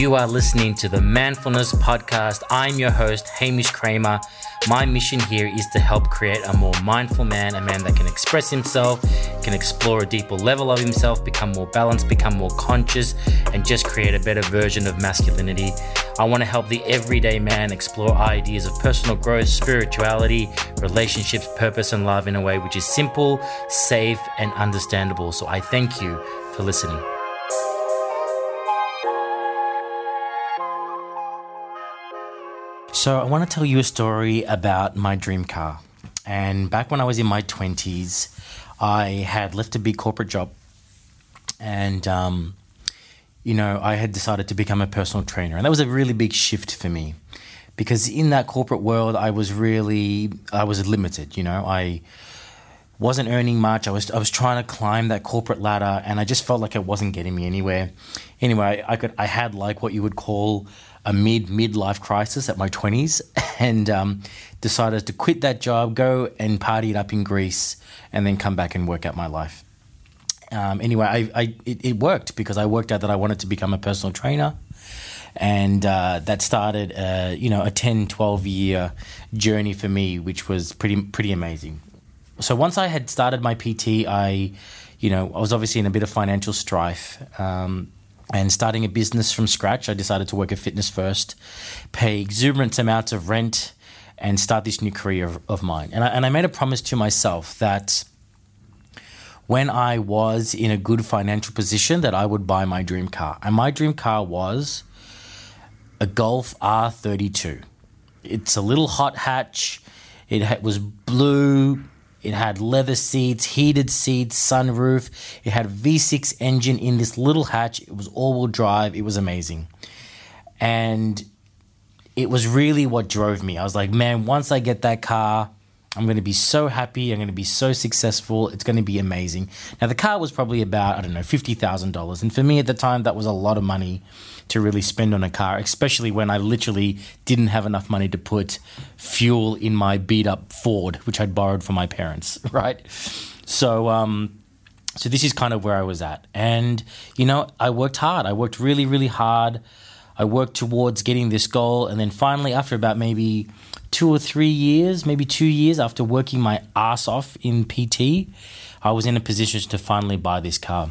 You are listening to the Manfulness Podcast. I'm your host, Hamish Kramer. My mission here is to help create a more mindful man, a man that can express himself, can explore a deeper level of himself, become more balanced, become more conscious, and just create a better version of masculinity. I want to help the everyday man explore ideas of personal growth, spirituality, relationships, purpose, and love in a way which is simple, safe, and understandable. So I thank you for listening. So, I want to tell you a story about my dream car. And back when I was in my 20s, I had left a big corporate job. And, um, you know, I had decided to become a personal trainer. And that was a really big shift for me because in that corporate world, I was really, I was limited, you know, I wasn't earning much. I was, I was trying to climb that corporate ladder and I just felt like it wasn't getting me anywhere. Anyway, I could, I had like what you would call a mid midlife crisis at my 20s and um, decided to quit that job, go and party it up in Greece, and then come back and work out my life. Um, anyway, I, I it, it, worked because I worked out that I wanted to become a personal trainer. And uh, that started, a, you know, a 10, 12 year journey for me, which was pretty, pretty amazing. So once I had started my PT, I, you know, I was obviously in a bit of financial strife. Um, and starting a business from scratch, I decided to work at Fitness First, pay exuberant amounts of rent, and start this new career of, of mine. And I, and I made a promise to myself that when I was in a good financial position, that I would buy my dream car. And my dream car was a Golf R32. It's a little hot hatch. It was blue, it had leather seats, heated seats, sunroof. It had a V6 engine in this little hatch. It was all-wheel drive. It was amazing. And it was really what drove me. I was like, man, once I get that car, I'm going to be so happy. I'm going to be so successful. It's going to be amazing. Now, the car was probably about, I don't know, $50,000. And for me at the time, that was a lot of money to really spend on a car, especially when I literally didn't have enough money to put fuel in my beat up Ford, which I'd borrowed from my parents, right? So, um, so this is kind of where I was at. And, you know, I worked hard. I worked really, really hard. I worked towards getting this goal. And then finally, after about maybe two or three years, maybe two years after working my ass off in PT, I was in a position to finally buy this car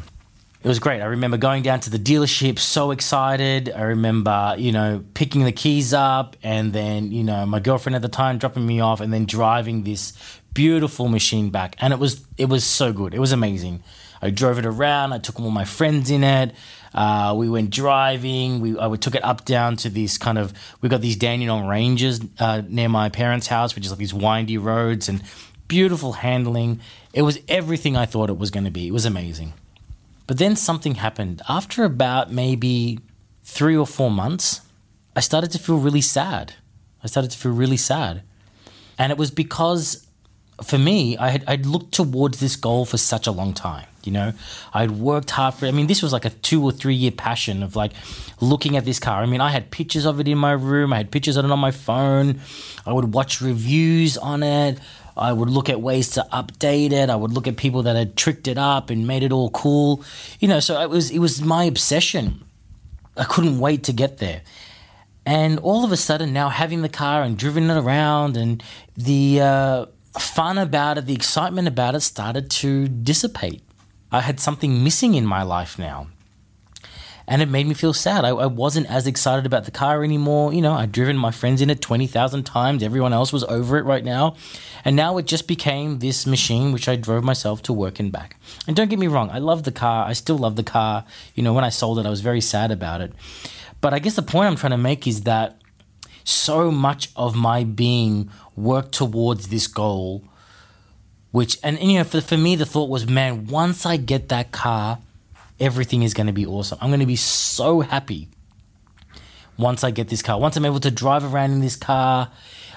it was great. I remember going down to the dealership so excited. I remember, you know, picking the keys up and then, you know, my girlfriend at the time dropping me off and then driving this beautiful machine back. And it was it was so good. It was amazing. I drove it around. I took all my friends in it. Uh, we went driving. We I took it up down to this kind of we got these Dandenong Ranges uh, near my parents' house, which is like these windy roads and beautiful handling. It was everything I thought it was going to be. It was amazing. But then something happened. After about maybe three or four months, I started to feel really sad. I started to feel really sad. And it was because for me, I had I'd looked towards this goal for such a long time. You know, I'd worked hard for. I mean, this was like a two or three year passion of like looking at this car. I mean, I had pictures of it in my room. I had pictures of it on my phone. I would watch reviews on it. I would look at ways to update it. I would look at people that had tricked it up and made it all cool. You know, so it was it was my obsession. I couldn't wait to get there. And all of a sudden, now having the car and driven it around, and the uh, fun about it, the excitement about it started to dissipate. I had something missing in my life now and it made me feel sad. I, I, wasn't as excited about the car anymore. You know, I'd driven my friends in it 20,000 times. Everyone else was over it right now. And now it just became this machine which I drove myself to work and back. And don't get me wrong, I love the car. I still love the car. You know, when I sold it, I was very sad about it. But I guess the point I'm trying to make is that so much of my being worked towards this goal which and, and you know for, for me the thought was man once i get that car everything is going to be awesome. I'm going to be so happy once I get this car. Once I'm able to drive around in this car,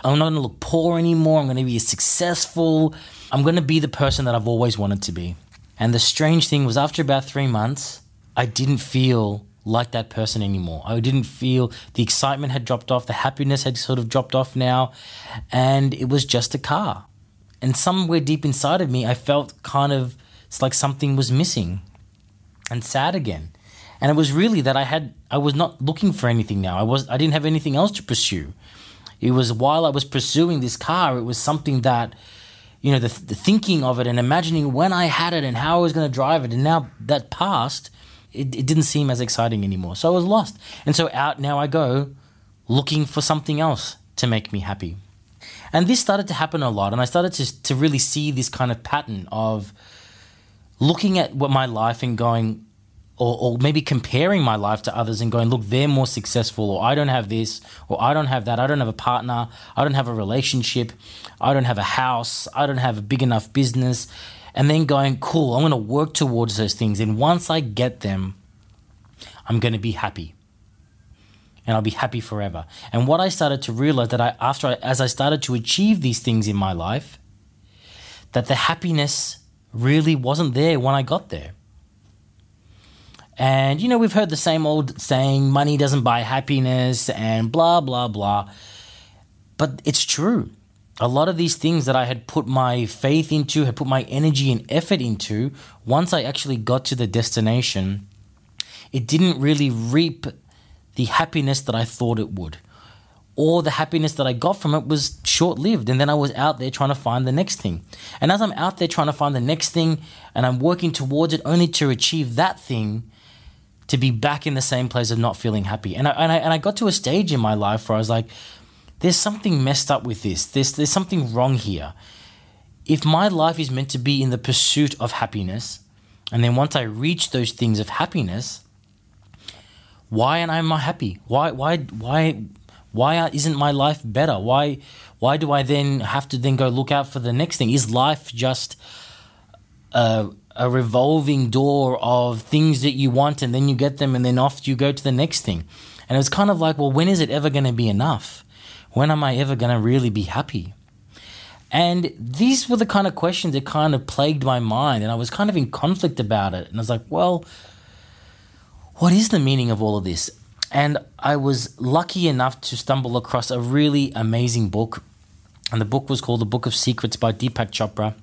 I'm not going to look poor anymore. I'm going to be successful. I'm going to be the person that I've always wanted to be. And the strange thing was, after about three months, I didn't feel like that person anymore. I didn't feel the excitement had dropped off, the happiness had sort of dropped off now, and it was just a car. And somewhere deep inside of me, I felt kind of it's like something was missing and sad again. And it was really that I had I was not looking for anything now. I was I didn't have anything else to pursue. It was while I was pursuing this car, it was something that you know, the, the thinking of it and imagining when I had it and how I was going to drive it. And now that passed, it, it didn't seem as exciting anymore. So I was lost. And so out now I go looking for something else to make me happy. And this started to happen a lot. And I started to, to really see this kind of pattern of looking at what my life and going, or, or maybe comparing my life to others and going, look, they're more successful, or I don't have this, or I don't have that. I don't have a partner. I don't have a relationship. I don't have a house. I don't have a big enough business. And then going, cool, I'm going to work towards those things. And once I get them, I'm going to be happy. And I'll be happy forever. And what I started to realize that I, after I, as I started to achieve these things in my life, that the happiness really wasn't there when I got there. And, you know, we've heard the same old saying money doesn't buy happiness and blah, blah, blah. But it's true. A lot of these things that I had put my faith into, had put my energy and effort into, once I actually got to the destination, it didn't really reap the happiness that I thought it would. Or the happiness that I got from it was short lived. And then I was out there trying to find the next thing. And as I'm out there trying to find the next thing and I'm working towards it only to achieve that thing, to be back in the same place of not feeling happy. And I, and I, and I got to a stage in my life where I was like, there's something messed up with this. There's, there's something wrong here. If my life is meant to be in the pursuit of happiness, and then once I reach those things of happiness, why am I not happy? Why, why, why, why isn't my life better? Why, why do I then have to then go look out for the next thing? Is life just a, a revolving door of things that you want and then you get them and then off you go to the next thing. And it was kind of like, well, when is it ever going to be enough? When am I ever going to really be happy? And these were the kind of questions that kind of plagued my mind. And I was kind of in conflict about it. And I was like, well, what is the meaning of all of this? And I was lucky enough to stumble across a really amazing book. And the book was called The Book of Secrets by Deepak Chopra.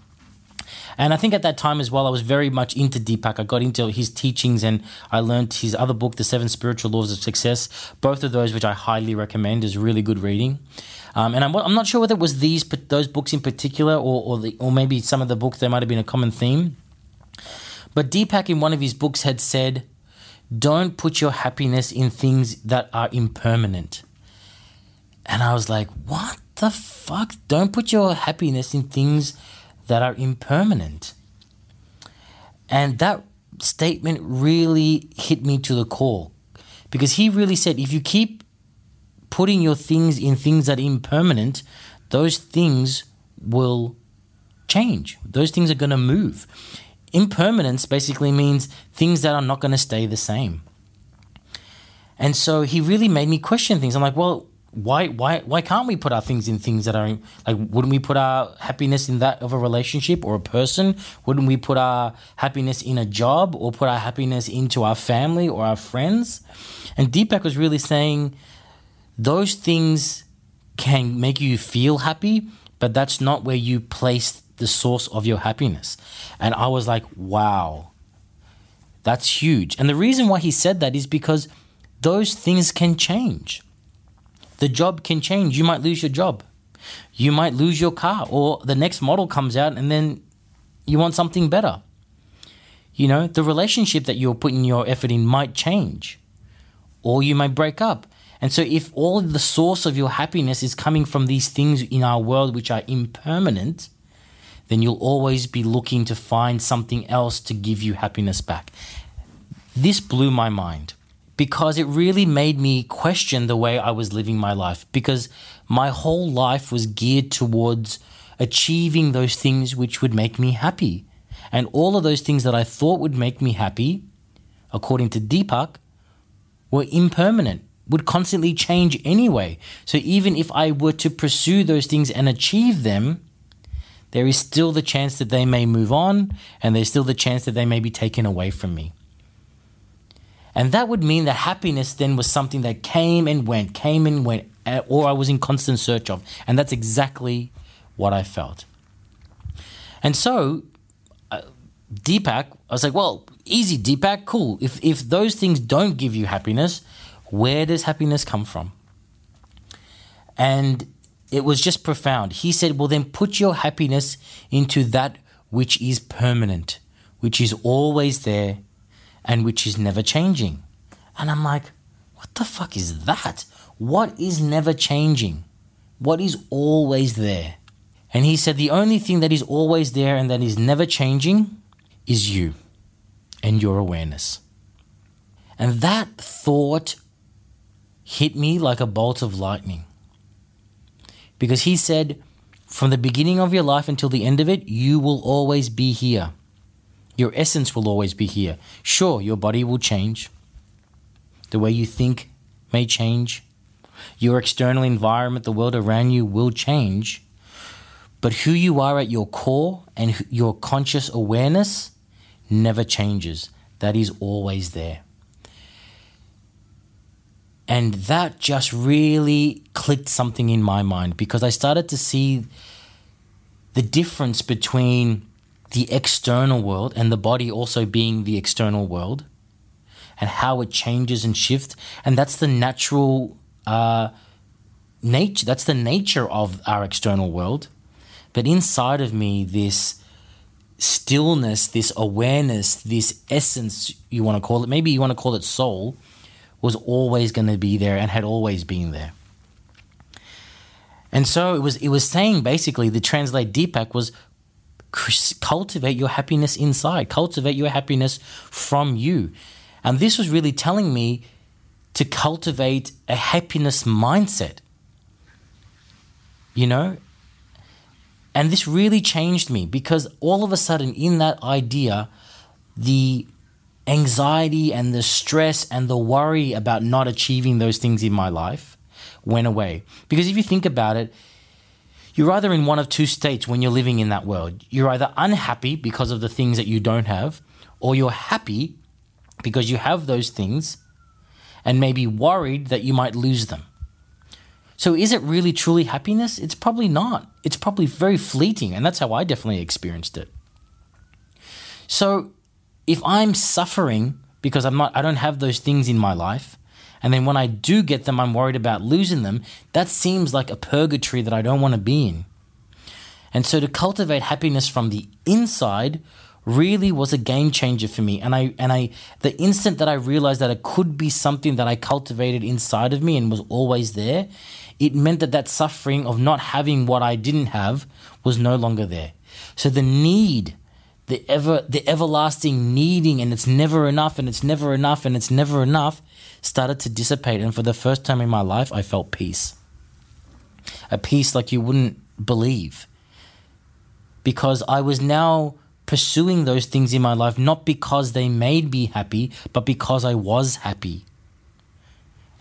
And I think at that time as well, I was very much into Deepak. I got into his teachings and I learned his other book, The Seven Spiritual Laws of Success. Both of those, which I highly recommend, is really good reading. Um, and I'm, I'm, not sure whether it was these those books in particular, or or, the, or maybe some of the books there might have been a common theme. But Deepak, in one of his books, had said, "Don't put your happiness in things that are impermanent." And I was like, "What the fuck? Don't put your happiness in things." That are impermanent. And that statement really hit me to the core because he really said if you keep putting your things in things that are impermanent, those things will change. Those things are going to move. Impermanence basically means things that are not going to stay the same. And so he really made me question things. I'm like, well, why why why can't we put our things in things that are like wouldn't we put our happiness in that of a relationship or a person? Wouldn't we put our happiness in a job or put our happiness into our family or our friends? And deepak was really saying those things can make you feel happy but that's not where you place the source of your happiness. And i was like wow that's huge. And the reason why he said that is because those things can change the job can change. You might lose your job. You might lose your car, or the next model comes out and then you want something better. You know, the relationship that you're putting your effort in might change, or you might break up. And so, if all the source of your happiness is coming from these things in our world which are impermanent, then you'll always be looking to find something else to give you happiness back. This blew my mind because it really made me question the way I was living my life because my whole life was geared towards achieving those things which would make me happy. And all of those things that I thought would make me happy, according to Deepak, were impermanent, would constantly change anyway. So even if I were to pursue those things and achieve them, there is still the chance that they may move on, and there's still the chance that they may be taken away from me. And that would mean that happiness then was something that came and went, came and went, uh, or I was in constant search of. And that's exactly what I felt. And so, uh, Deepak, I was like, well, easy, Deepak, cool. If, if those things don't give you happiness, where does happiness come from? And it was just profound. He said, Well, then put your happiness into that which is permanent, which is always there, and which is never changing. And I'm like, What the fuck is that? What is never changing? What is always there? And he said, The only thing that is always there and that is never changing is you and your awareness. And that thought hit me like a bolt of lightning. Because he said, from the beginning of your life until the end of it, you will always be here. Your essence will always be here. Sure, your body will change. The way you think may change. Your external environment, the world around you will change. But who you are at your core and your conscious awareness never changes. That is always there. And that just really clicked something in my mind because I started to see the difference between the external world and the body also being the external world and how it changes and shifts. And that's the natural uh, nature, that's the nature of our external world. But inside of me, this stillness, this awareness, this essence, you want to call it, maybe you want to call it soul was always going to be there and had always been there. And so it was it was saying basically the translate Deepak was cultivate your happiness inside, cultivate your happiness from you. And this was really telling me to cultivate a happiness mindset. You know? And this really changed me because all of a sudden, in that idea, the anxiety and the stress and the worry about not achieving those things in my life went away. Because if you think about it, you're either in one of two states when you're living in that world. You're either unhappy because of the things that you don't have, or you're happy because you have those things and maybe worried that you might lose them. So, is it really truly happiness? It's probably not. It's probably very fleeting, and that's how I definitely experienced it. So, if I'm suffering because I'm not I don't have those things in my life, and then when I do get them I'm worried about losing them, that seems like a purgatory that I don't want to be in. And so to cultivate happiness from the inside really was a game changer for me and I and I the instant that I realized that it could be something that I cultivated inside of me and was always there, it meant that that suffering of not having what I didn't have was no longer there. So the need the ever the everlasting needing and it's never enough and it's never enough and it's never enough started to dissipate and for the first time in my life I felt peace. A peace like you wouldn't believe. Because I was now pursuing those things in my life not because they made me happy, but because I was happy.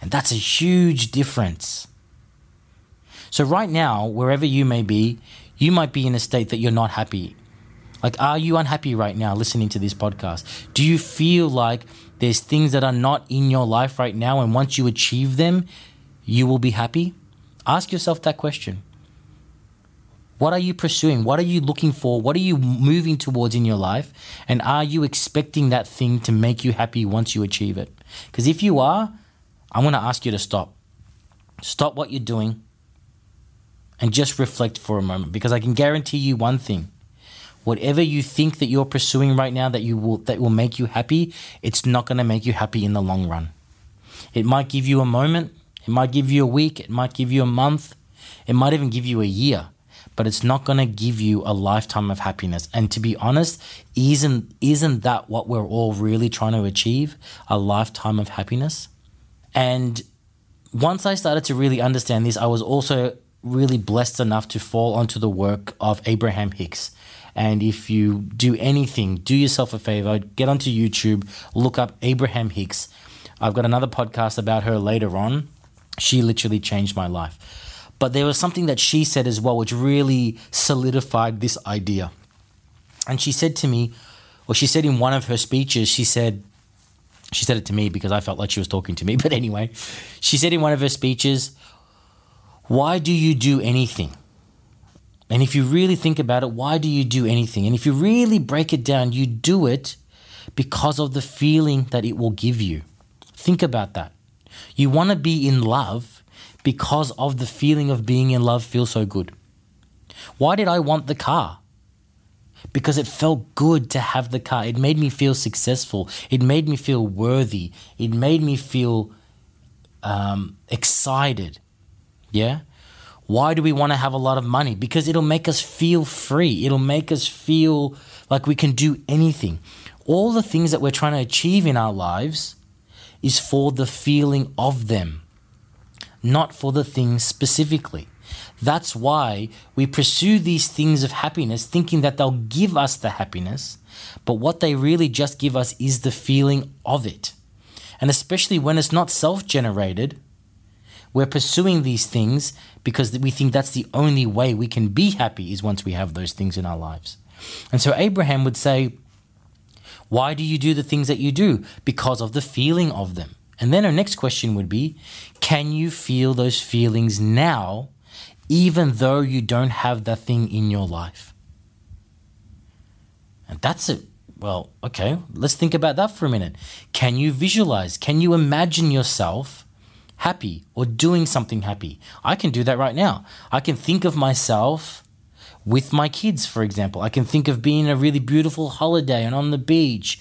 And that's a huge difference. So, right now, wherever you may be, you might be in a state that you're not happy like, are you unhappy right now listening to this podcast? Do you feel like there's things that are not in your life right now, and once you achieve them, you will be happy? Ask yourself that question. What are you pursuing? What are you looking for? What are you moving towards in your life? And are you expecting that thing to make you happy once you achieve it? Because if you are, I'm going to ask you to stop. Stop what you're doing and just reflect for a moment because I can guarantee you one thing whatever you think that you're pursuing right now that you will that will make you happy, it's not going to make you happy in the long run. It might give you a moment, it might give you a week, it might give you a month, it might even give you a year, but it's not going to give you a lifetime of happiness. And to be honest, isn't isn't that what we're all really trying to achieve? A lifetime of happiness? And once I started to really understand this, I was also really blessed enough to fall onto the work of Abraham Hicks. And if you do anything, do yourself a favor, get onto YouTube, look up Abraham Hicks. I've got another podcast about her later on. She literally changed my life. But there was something that she said as well, which really solidified this idea. And she said to me, or she said in one of her speeches, she said, she said it to me because I felt like she was talking to me. But anyway, she said in one of her speeches, Why do you do anything? And if you really think about it, why do you do anything? And if you really break it down, you do it because of the feeling that it will give you. Think about that. You want to be in love because of the feeling of being in love feels so good. Why did I want the car? Because it felt good to have the car. It made me feel successful. It made me feel worthy. It made me feel um, excited. Yeah? Why do we want to have a lot of money? Because it'll make us feel free. It'll make us feel like we can do anything. All the things that we're trying to achieve in our lives is for the feeling of them, not for the things specifically. That's why we pursue these things of happiness thinking that they'll give us the happiness, but what they really just give us is the feeling of it. And especially when it's not self generated, we're pursuing these things because we think that's the only way we can be happy is once we have those things in our lives. And so Abraham would say, Why do you do the things that you do? Because of the feeling of them. And then our next question would be Can you feel those feelings now, even though you don't have that thing in your life? And that's it. Well, okay, let's think about that for a minute. Can you visualize? Can you imagine yourself happy or doing something happy? I can do that right now. I can think of myself with my kids, for example. I can think of being a really beautiful holiday and on the beach.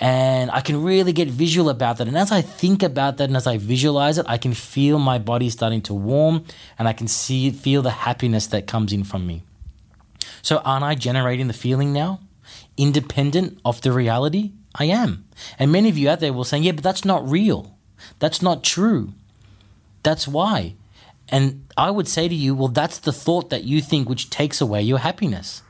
And I can really get visual about that. And as I think about that and as I visualize it, I can feel my body starting to warm and I can see feel the happiness that comes in from me. So aren't I generating the feeling now? independent of the reality? I am. And many of you out there will say, yeah, but that's not real. That's not true. That's why. And I would say to you, well, that's the thought that you think which takes away your happiness.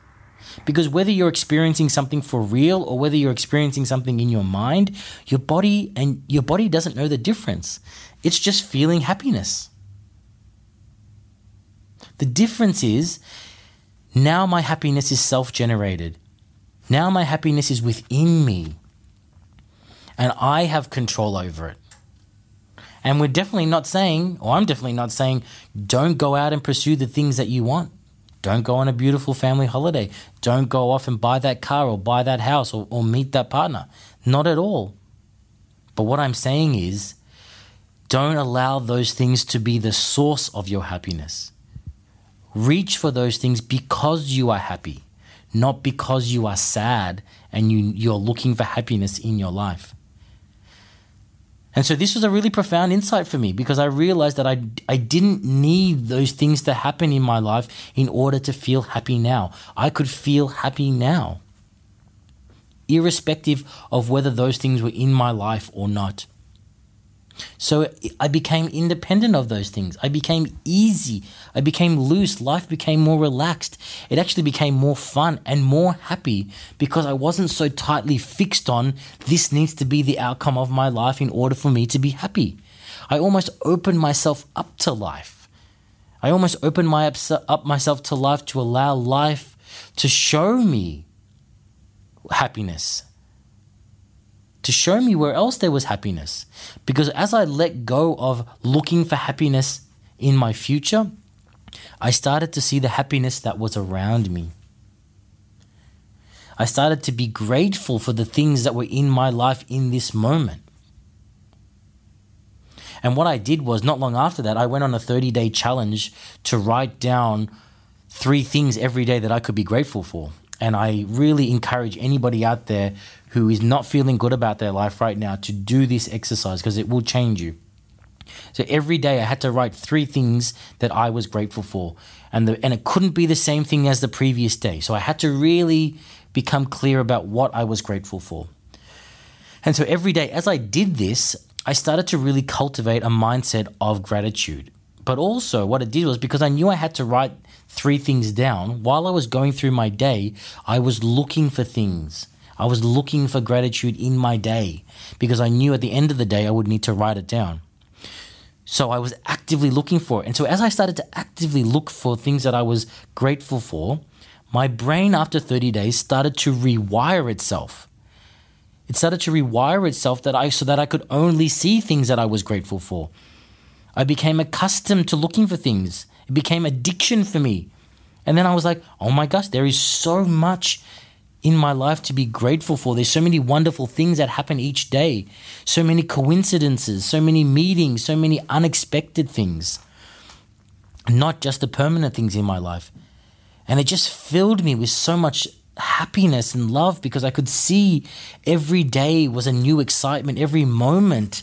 Because whether you're experiencing something for real or whether you're experiencing something in your mind, your body and your body doesn't know the difference. It's just feeling happiness. The difference is now my happiness is self generated. Now my happiness is within me and I have control over it. And we're definitely not saying, or I'm definitely not saying, don't go out and pursue the things that you want. Don't go on a beautiful family holiday. Don't go off and buy that car or buy that house or, or meet that partner. Not at all. But what I'm saying is, don't allow those things to be the source of your happiness. Reach for those things because you are happy not because you are sad and you, you're looking for happiness in your life. And so this was a really profound insight for me because I realized that I, I didn't need those things to happen in my life in order to feel happy now. I could feel happy now, irrespective of whether those things were in my life or not. So I became independent of those things. I became easy. I became loose. Life became more relaxed. It actually became more fun and more happy because I wasn't so tightly fixed on this needs to be the outcome of my life in order for me to be happy. I almost opened myself up to life. I almost opened my up myself to life to allow life to show me happiness to show me where else there was happiness. Because as I let go of looking for happiness in my future, I started to see the happiness that was around me. I started to be grateful for the things that were in my life in this moment. And what I did was, not long after that, I went on a 30 day challenge to write down three things every day that I could be grateful for. And I really encourage anybody out there who is not feeling good about their life right now to do this exercise because it will change you. So every day I had to write three things that I was grateful for. And the, and it couldn't be the same thing as the previous day. So I had to really become clear about what I was grateful for. And so every day as I did this, I started to really cultivate a mindset of gratitude. But also what it did was because I knew I had to write three things down, while I was going through my day, I was looking for things I was looking for gratitude in my day because I knew at the end of the day I would need to write it down. So I was actively looking for it. And so as I started to actively look for things that I was grateful for, my brain after 30 days started to rewire itself. It started to rewire itself that I so that I could only see things that I was grateful for. I became accustomed to looking for things. It became addiction for me. And then I was like, "Oh my gosh, there is so much in my life to be grateful for. There's so many wonderful things that happen each day, so many coincidences, so many meetings, so many unexpected things, not just the permanent things in my life. And it just filled me with so much happiness and love because I could see every day was a new excitement, every moment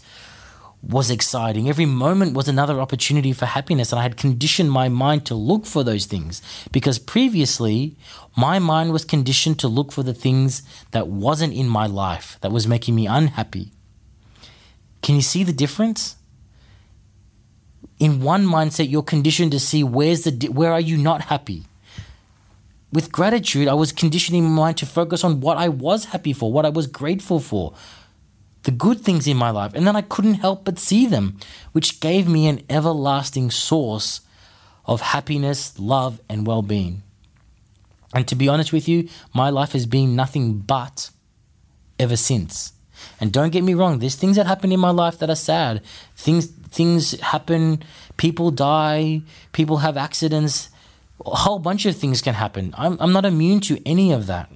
was exciting. Every moment was another opportunity for happiness. And I had conditioned my mind to look for those things because previously my mind was conditioned to look for the things that wasn't in my life, that was making me unhappy. Can you see the difference? In one mindset, you're conditioned to see where's the where are you not happy. With gratitude, I was conditioning my mind to focus on what I was happy for, what I was grateful for, the good things in my life, and then I couldn't help but see them, which gave me an everlasting source of happiness, love, and well being. And to be honest with you, my life has been nothing but ever since. And don't get me wrong, there's things that happen in my life that are sad. Things things happen, people die, people have accidents, a whole bunch of things can happen. I'm I'm not immune to any of that.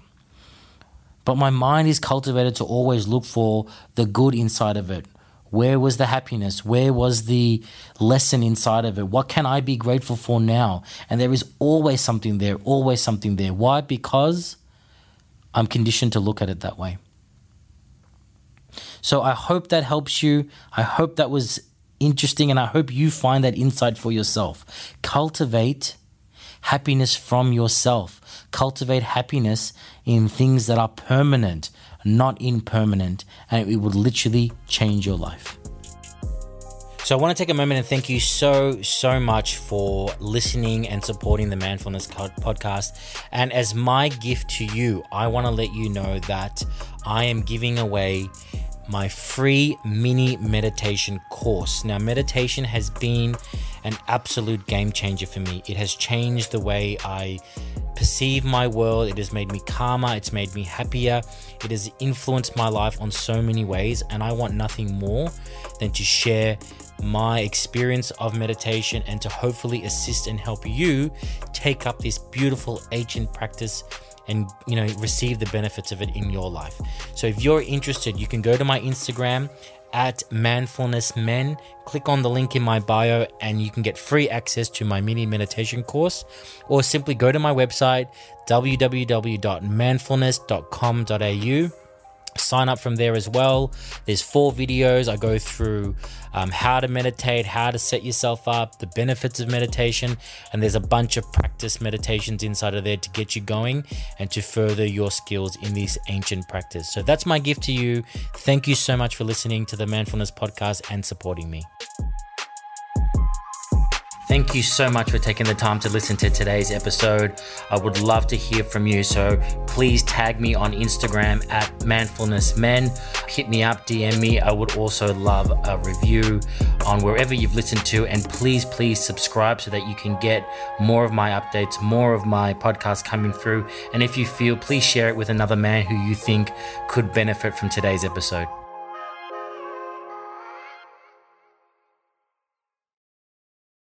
But my mind is cultivated to always look for the good inside of it. Where was the happiness? Where was the lesson inside of it? What can I be grateful for now? And there is always something there, always something there. Why? Because I'm conditioned to look at it that way. So I hope that helps you. I hope that was interesting, and I hope you find that insight for yourself. Cultivate happiness from yourself. Cultivate happiness in things that are permanent, not impermanent, and it would literally change your life. So, I want to take a moment and thank you so, so much for listening and supporting the Manfulness podcast. And as my gift to you, I want to let you know that I am giving away my free mini meditation course. Now, meditation has been an absolute game changer for me. It has changed the way I perceive my world. It has made me calmer. It's made me happier. It has influenced my life on so many ways. And I want nothing more than to share my experience of meditation and to hopefully assist and help you take up this beautiful ancient practice and you know receive the benefits of it in your life. So if you're interested, you can go to my Instagram at manfulness men. Click on the link in my bio and you can get free access to my mini meditation course. Or simply go to my website www.manfulness.com.au sign up from there as well. There's four videos. I go through um, how to meditate, how to set yourself up, the benefits of meditation, and there's a bunch of practice meditations inside of there to get you going and to further your skills in this ancient practice. So that's my gift to you. Thank you so much for listening to the Manfulness podcast and supporting me. Thank you so much for taking the time to listen to today's episode. I would love to hear from you. So please tag me on Instagram at manfulnessmen. Hit me up, DM me. I would also love a review on wherever you've listened to. And please, please subscribe so that you can get more of my updates, more of my podcast coming through. And if you feel, please share it with another man who you think could benefit from today's episode.